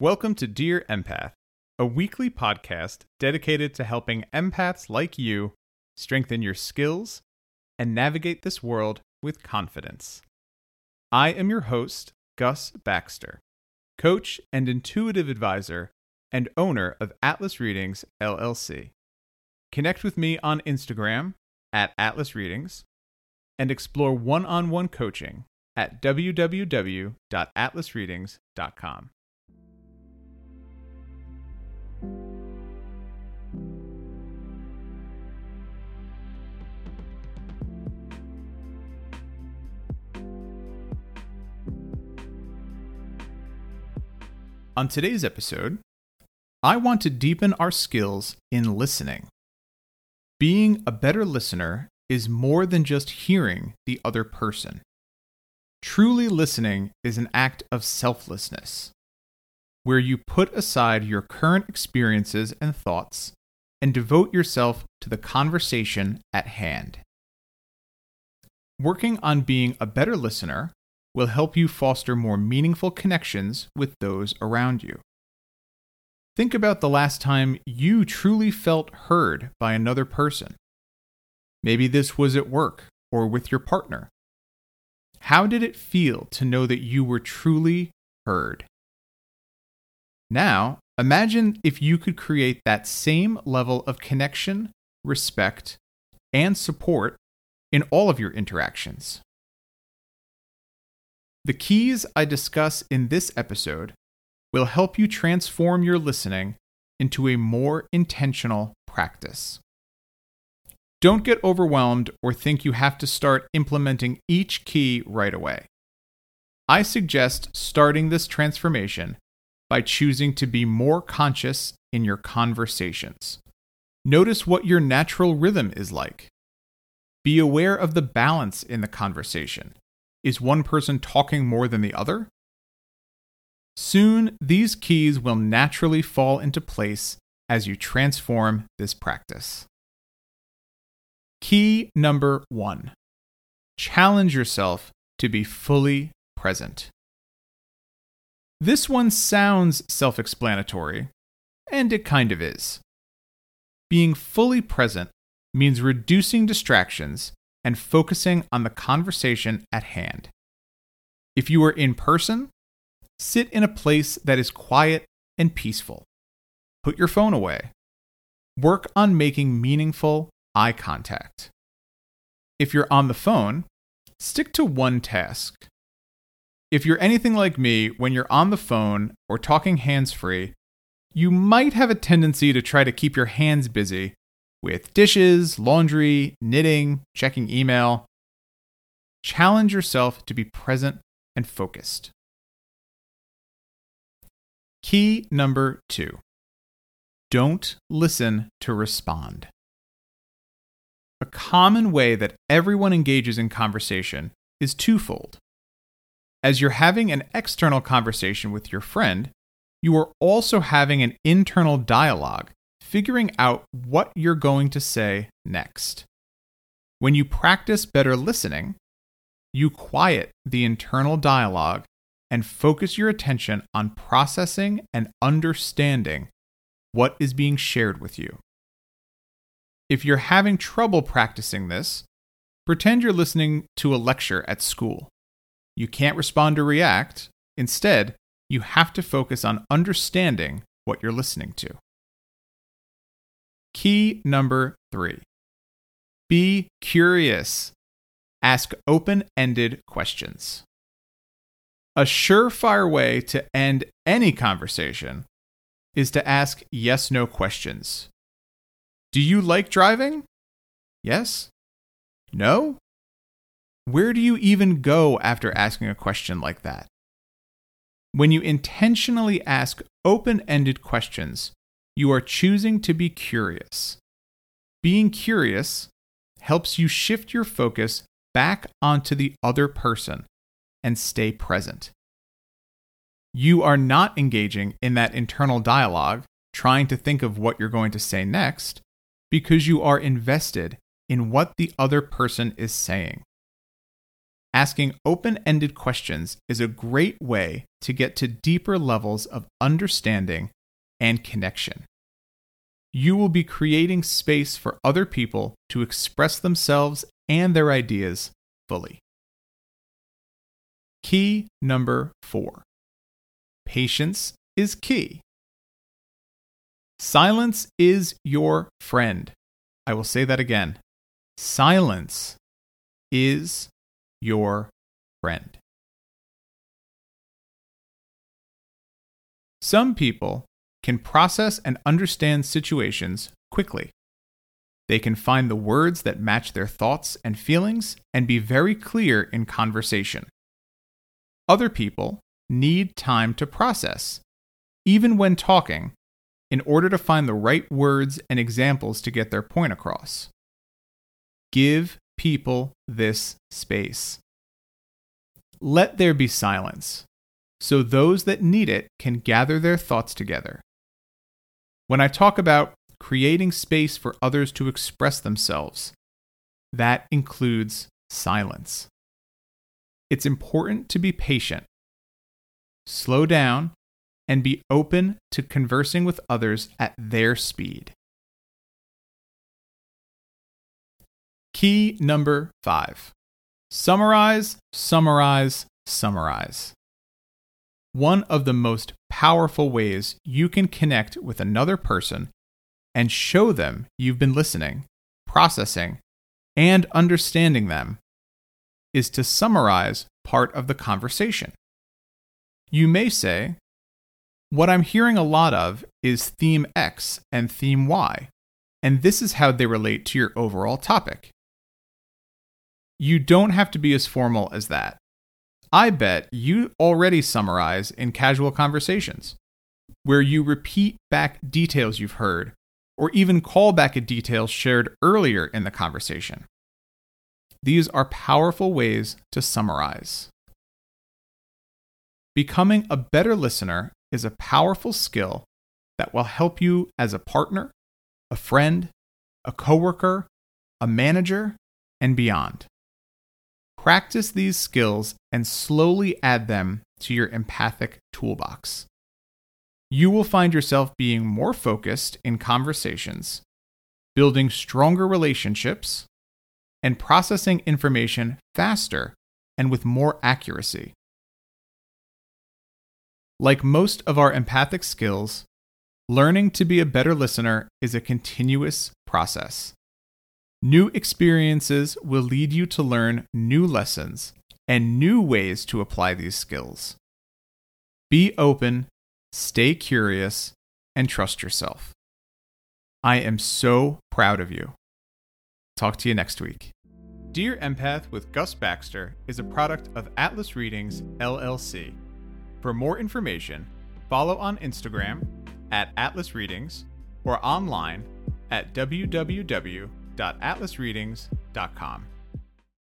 Welcome to Dear Empath, a weekly podcast dedicated to helping empaths like you strengthen your skills and navigate this world with confidence. I am your host, Gus Baxter, coach and intuitive advisor and owner of Atlas Readings LLC. Connect with me on Instagram at Atlas Readings and explore one on one coaching at www.atlasreadings.com. On today's episode, I want to deepen our skills in listening. Being a better listener is more than just hearing the other person. Truly listening is an act of selflessness, where you put aside your current experiences and thoughts and devote yourself to the conversation at hand. Working on being a better listener will help you foster more meaningful connections with those around you. Think about the last time you truly felt heard by another person. Maybe this was at work or with your partner. How did it feel to know that you were truly heard? Now, imagine if you could create that same level of connection, respect, and support in all of your interactions. The keys I discuss in this episode will help you transform your listening into a more intentional practice. Don't get overwhelmed or think you have to start implementing each key right away. I suggest starting this transformation by choosing to be more conscious in your conversations. Notice what your natural rhythm is like. Be aware of the balance in the conversation is one person talking more than the other? Soon, these keys will naturally fall into place as you transform this practice. Key number one challenge yourself to be fully present. This one sounds self explanatory, and it kind of is. Being fully present means reducing distractions and focusing on the conversation at hand. If you are in person, sit in a place that is quiet and peaceful. Put your phone away. Work on making meaningful eye contact. If you're on the phone, stick to one task. If you're anything like me, when you're on the phone or talking hands free, you might have a tendency to try to keep your hands busy with dishes, laundry, knitting, checking email. Challenge yourself to be present and focused. Key number two don't listen to respond. A common way that everyone engages in conversation is twofold. As you're having an external conversation with your friend, you are also having an internal dialogue figuring out what you're going to say next. When you practice better listening, you quiet the internal dialogue and focus your attention on processing and understanding what is being shared with you. If you're having trouble practicing this, pretend you're listening to a lecture at school. You can't respond or react. Instead, you have to focus on understanding what you're listening to. Key number three be curious. Ask open ended questions. A surefire way to end any conversation is to ask yes no questions. Do you like driving? Yes? No? Where do you even go after asking a question like that? When you intentionally ask open ended questions, you are choosing to be curious. Being curious helps you shift your focus back onto the other person and stay present. You are not engaging in that internal dialogue, trying to think of what you're going to say next, because you are invested in what the other person is saying. asking open ended questions is a great way to get to deeper levels of understanding and connection. You will be creating space for other people to express themselves and their ideas fully. Key number four patience is key. Silence is your friend. I will say that again. Silence is your friend. Some people can process and understand situations quickly. They can find the words that match their thoughts and feelings and be very clear in conversation. Other people need time to process, even when talking, in order to find the right words and examples to get their point across. Give people this space. Let there be silence, so those that need it can gather their thoughts together. When I talk about creating space for others to express themselves, that includes silence. It's important to be patient, slow down, and be open to conversing with others at their speed. Key number five summarize, summarize, summarize. One of the most powerful ways you can connect with another person and show them you've been listening, processing, and understanding them is to summarize part of the conversation. You may say, What I'm hearing a lot of is theme X and theme Y, and this is how they relate to your overall topic. You don't have to be as formal as that. I bet you already summarize in casual conversations, where you repeat back details you've heard, or even call back a detail shared earlier in the conversation. These are powerful ways to summarize. Becoming a better listener is a powerful skill that will help you as a partner, a friend, a coworker, a manager, and beyond. Practice these skills and slowly add them to your empathic toolbox. You will find yourself being more focused in conversations, building stronger relationships, and processing information faster and with more accuracy. Like most of our empathic skills, learning to be a better listener is a continuous process. New experiences will lead you to learn new lessons and new ways to apply these skills. Be open, stay curious, and trust yourself. I am so proud of you. Talk to you next week. Dear Empath with Gus Baxter is a product of Atlas Readings, LLC. For more information, follow on Instagram at Atlas Readings or online at www www.atlasreadings.com.